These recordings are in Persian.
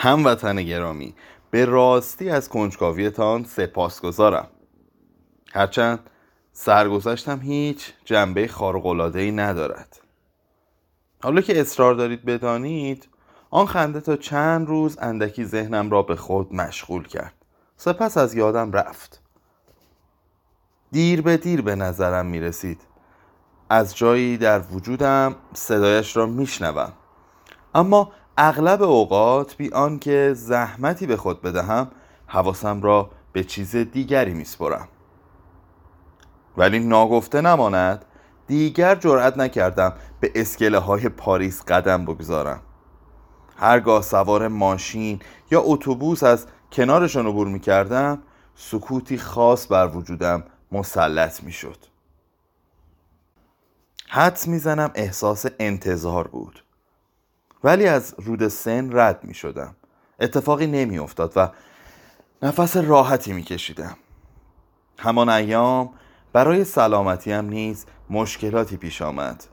هموطن گرامی به راستی از کنجکاویتان سپاسگزارم. هرچند سرگذشتم هیچ جنبه ای ندارد. حالا که اصرار دارید بدانید آن خنده تا چند روز اندکی ذهنم را به خود مشغول کرد. سپس از یادم رفت. دیر به دیر به نظرم می رسید از جایی در وجودم صدایش را میشنوم. اما اغلب اوقات بی آنکه زحمتی به خود بدهم حواسم را به چیز دیگری میسپرم. ولی ناگفته نماند دیگر جرأت نکردم به اسکله های پاریس قدم بگذارم. هرگاه سوار ماشین یا اتوبوس از کنارشان عبور می کردم سکوتی خاص بر وجودم مسلط می شد حدس می‌زنم احساس انتظار بود. ولی از رود سن رد می شدم اتفاقی نمی افتاد و نفس راحتی می کشیدم همان ایام برای سلامتیم نیز مشکلاتی پیش آمد.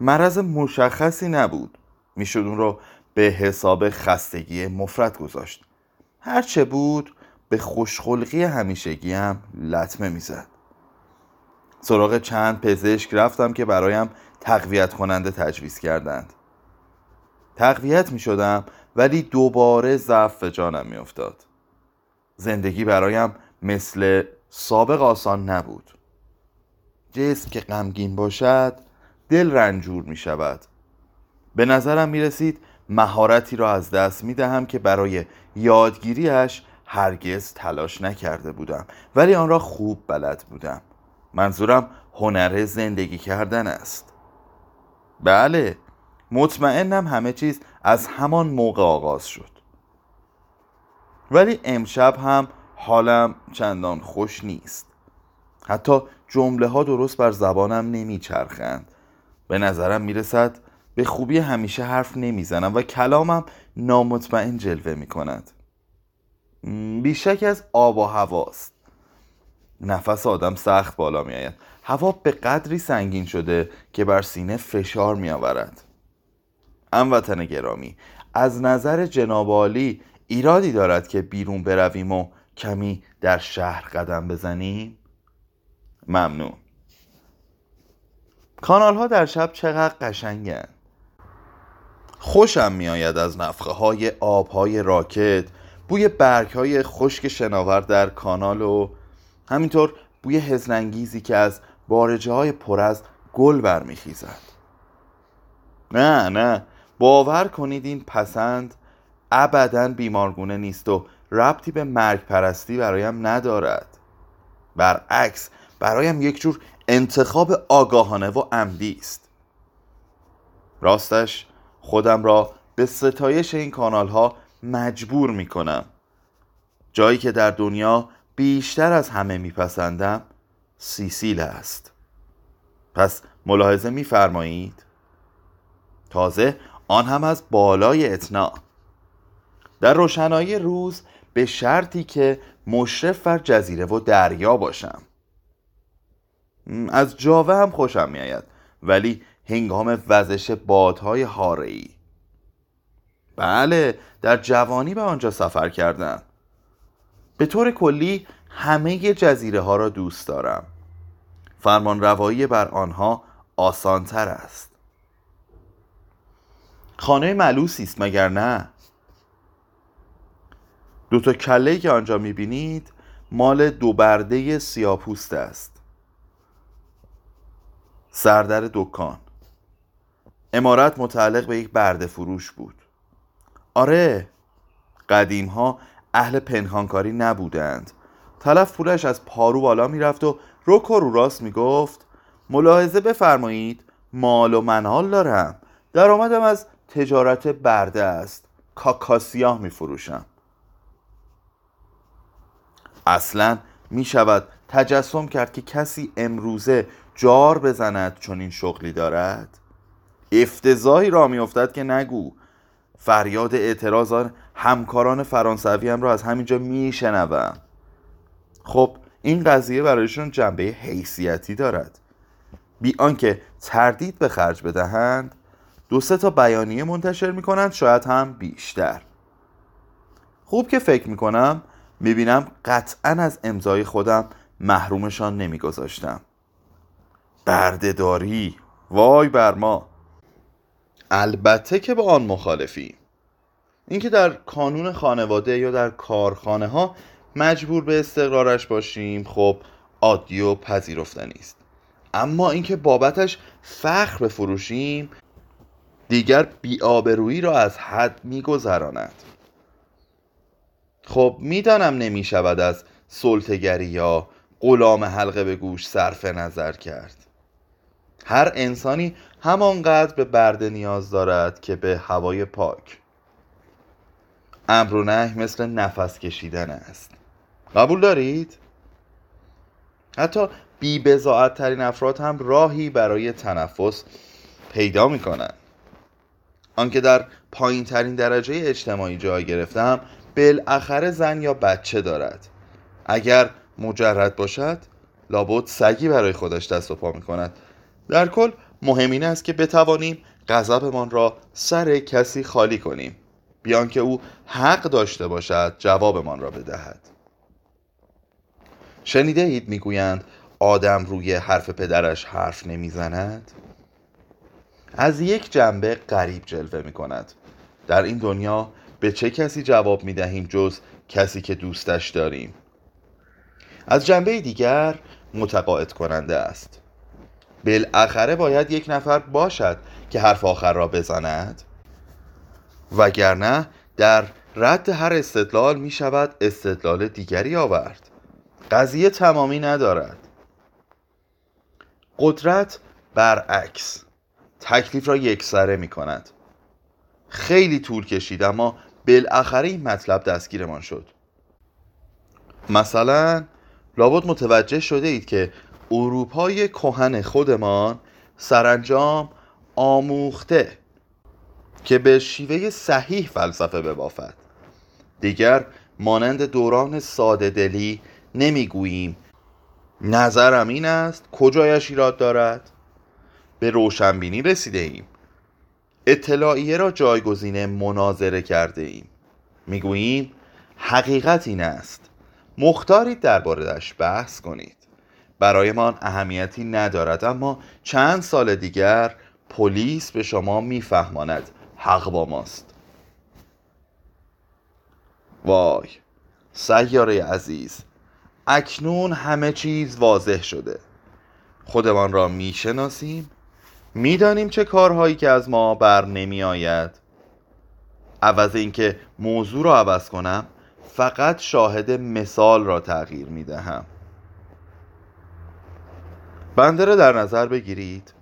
مرض مشخصی نبود. می‌شد اون رو به حساب خستگی مفرد گذاشت. هرچه بود به خوشخلقی همیشگیم لطمه می‌زد. سراغ چند پزشک رفتم که برایم تقویت کننده تجویز کردند. تقویت می شدم ولی دوباره ضعف به جانم می افتاد زندگی برایم مثل سابق آسان نبود. جسم که غمگین باشد دل رنجور می شود به نظرم می رسید مهارتی را از دست می دهم که برای یادگیریش هرگز تلاش نکرده بودم ولی آن را خوب بلد بودم. منظورم هنر زندگی کردن است. بله مطمئنم همه چیز از همان موقع آغاز شد. ولی امشب هم حالم چندان خوش نیست. حتی جمله ها درست بر زبانم نمیچرخند. به نظرم می‌رسد به خوبی همیشه حرف نمی‌زنم و کلامم نامطمئن جلوه می کند بیشک از آب و هواست. نفس آدم سخت بالا می آید هوا به قدری سنگین شده که بر سینه فشار می آورد وطن گرامی از نظر جناب عالی ایرادی دارد که بیرون برویم و کمی در شهر قدم بزنیم؟ ممنون. کانال ها در شب چقدر قشنگن. خوشم میآید از نفخه های آب های راکت بوی برگ های خشک شناور در کانال و همینطور بوی هزننگیزی که از بارجه های پر از گل برمیخیزد. نه نه. باور کنید این پسند ابدا بیمارگونه نیست و ربطی به مرگ پرستی برایم ندارد. برعکس برایم یک جور انتخاب آگاهانه و عمدی است. راستش خودم را به ستایش این کانال ها مجبور می کنم جایی که در دنیا بیشتر از همه میپسندم سیسیل است. پس ملاحظه میفرمایید. تازه آن هم از بالای اتنا در روشنایی روز به شرطی که مشرف بر جزیره و دریا باشم. از جاوه هم خوشم میآید ولی هنگام وزش بادهای هارهی بله در جوانی به آنجا سفر کردم. به طور کلی همه جزیره ها را دوست دارم. فرمان روایی بر آنها آسانتر است. خانه ملوسی است مگر نه؟ دو تا کله که آنجا می‌بینید مال دو برده سیاپوست است. سردر دکان. امارت متعلق به یک برده فروش بود. آره قدیم ها اهل پنهانکاری نبودند. طلف پولش از پارو بالا می‌رفت و رک و رو راست می‌گفت ملاحظه بفرمایید مال و منال دارم. درآمدم از تجارت برده است. کاکاسیاه میفروشم. اصلا می شود تجسم کرد که کسی امروزه جار بزند چون این شغلی دارد. افتضاحی را میافتد که نگو. فریاد اعتراض همکاران فرانسوی هم را از همینجا میشنوم. خب این قضیه برایشون جنبه حیثیتی دارد. بی آنکه تردید به خرج بدهند دو سه تا بیانیه منتشر می کنند شاید هم بیشتر. خوب که فکر می‌کنم می‌بینم قطعا از امضای خودم محرومشان نمیگذاشتم. بردهداری. وای بر ما. البته که با آن مخالفی. اینکه در کانون خانواده یا در کارخانه ها مجبور به استقرارش باشیم خب عادی و پذیرفتنی است اما اینکه بابتش فخر بفروشیم دیگر بیآبرویی را از حد میگذراند. خب می‌دانم نمی شود از سلطگری یا غلام حلقه به گوش صرف نظر کرد. هر انسانی همانقدر به برده نیاز دارد که به هوای پاک. امر و مثل نفس کشیدن است. قبول دارید؟ حتی بی ترین افراد هم راهی برای تنفس پیدا می کنند آنکه در پایین ترین درجه اجتماعی جای گرفتم بالاخره زن یا بچه دارد. اگر مجرد باشد لابد سگی برای خودش دست و پا می کند در کل مهم این است که بتوانیم غضبمان را سر کسی خالی کنیم. بیان که او حق داشته باشد جوابمان را بدهد. شنیده اید می‌گویند آدم روی حرف پدرش حرف نمی‌زند؟ از یک جنبه غریب جلوه می کند در این دنیا به چه کسی جواب می دهیم جز کسی که دوستش داریم؟ از جنبه دیگر متقاعد کننده است. بالاخره باید یک نفر باشد که حرف آخر را بزند. وگرنه در رد هر استدلال می شود استدلال دیگری آورد. قضیه تمامی ندارد. قدرت برعکس. تکلیف را یکسره می کند خیلی طول کشید اما بالاخره این مطلب دستگیرمان شد. مثلا لابد متوجه شده اید که اروپای کهن خودمان سرانجام آموخته که به شیوه صحیح فلسفه ببافد. دیگر مانند دوران ساده دلی نمی‌گوییم. نظرم این است کجایش ایراد دارد؟ به روشنبینی رسیده ایم. اطلاعیه را جایگزین مناظره کرده ایم. می‌گوییم حقیقت این است. مختارید دربارهش بحث کنید. برایمان اهمیتی ندارد اما چند سال دیگر پلیس به شما میفهماند حق با ماست. وای سیاره عزیز اکنون همه چیز واضح شده. خودمان را می‌شناسیم. می‌دانیم چه کارهایی که از ما بر نمی آید عوض اینکه موضوع را عوض کنم فقط شاهد مثال را تغییر می دهم بنده را در نظر بگیرید.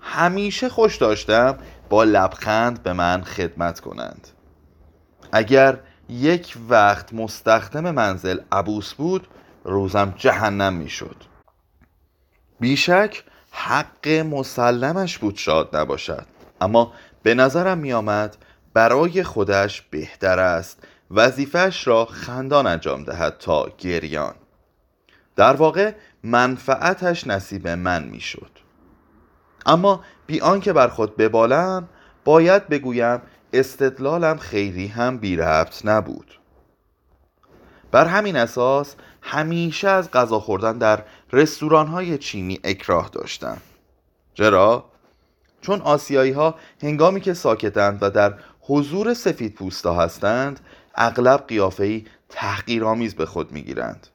همیشه خوش داشتم با لبخند به من خدمت کنند. اگر یک وقت مستخدم منزل عبوس بود روزم جهنم می‌شد. بیشک حق مسلمش بود شاد نباشد. اما به نظرم می آمد برای خودش بهتر است وظیفش را خندان انجام دهد تا گریان. در واقع منفعتش نصیب من می‌شد. اما بی آنکه بر خود ببالم باید بگویم استدلالم خیلی هم بی ربط نبود. بر همین اساس همیشه از غذا خوردن در رستوران چینی اکراه داشتم چرا؟ چون آسیایی ها هنگامی که ساکتند و در حضور سفید پوستا هستند اغلب قیافه‌ای تحقیرآمیز به خود می‌گیرند.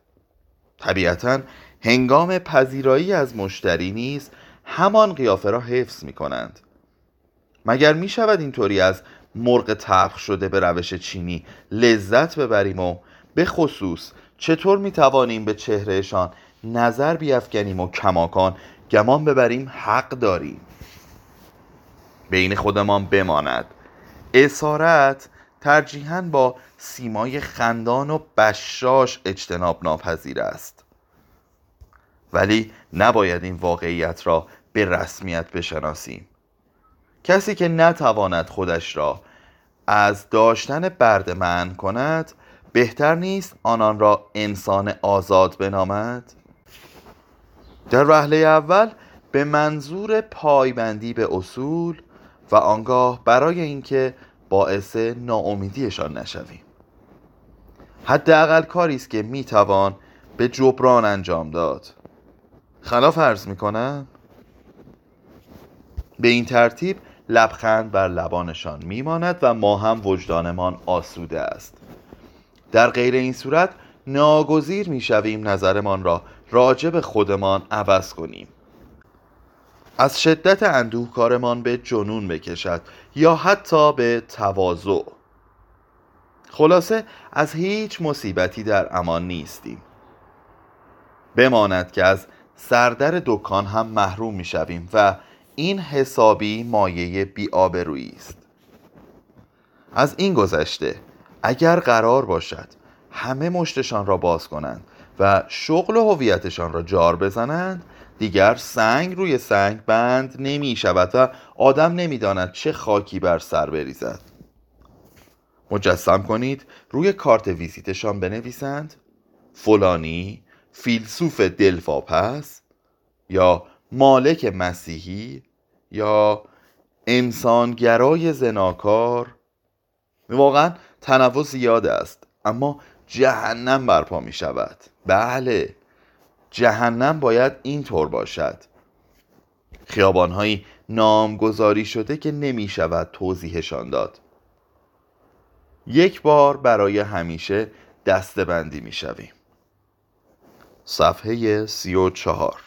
طبیعتا هنگام پذیرایی از مشتری نیز همان قیافه را حفظ می کنند مگر می شود اینطوری از مرغ تلخ شده به روش چینی لذت ببریم و به خصوص چطور می توانیم به چهرهشان نظر بیافکنیم و کماکان گمان ببریم حق داریم. بین خودمان بماند. اسارت ترجیحاً با سیمای خندان و بشاش اجتناب ناپذیر است. ولی نباید این واقعیت را به رسمیت بشناسیم. کسی که نتواند خودش را از داشتن برد من کند بهتر نیست آنان را انسان آزاد بنامد؟ در وهله اول به منظور پایبندی به اصول و آنگاه برای اینکه باعث ناامیدیشان نشویم. حداقل کاری است که می‌توان به جبران انجام داد. خلاف عرض می‌کنم به این ترتیب لبخند بر لبانشان میماند و ما هم وجدانمان آسوده است. در غیر این صورت ناگزیر می‌شویم نظرمان را راجع به خودمان عوض کنیم. از شدت اندوه کارمان به جنون بکشد یا حتی به تواضع. خلاصه از هیچ مصیبتی در امان نیستیم. بماند که از سردر دکان هم محروم می‌شویم و این حسابی مایه بیآبرویی است. از این گذشته اگر قرار باشد همه مشتشان را باز کنند و شغل و هویتشان را جار بزنند. دیگر سنگ روی سنگ بند نمی شود و آدم نمی‌داند چه خاکی بر سر بریزد. مجسم کنید روی کارت ویزیتشان بنویسند. فلانی فیلسوف دلواپس یا مالک مسیحی یا انسانگرای زناکار. واقعا تنوع زیاد است اما جهنم برپا می شود. بله. جهنم باید اینطور باشد. خیابانهایی نامگذاری شده که نمی شود توضیحشان داد. یک بار برای همیشه دستبندی می شویم. صفحه سی و چهار.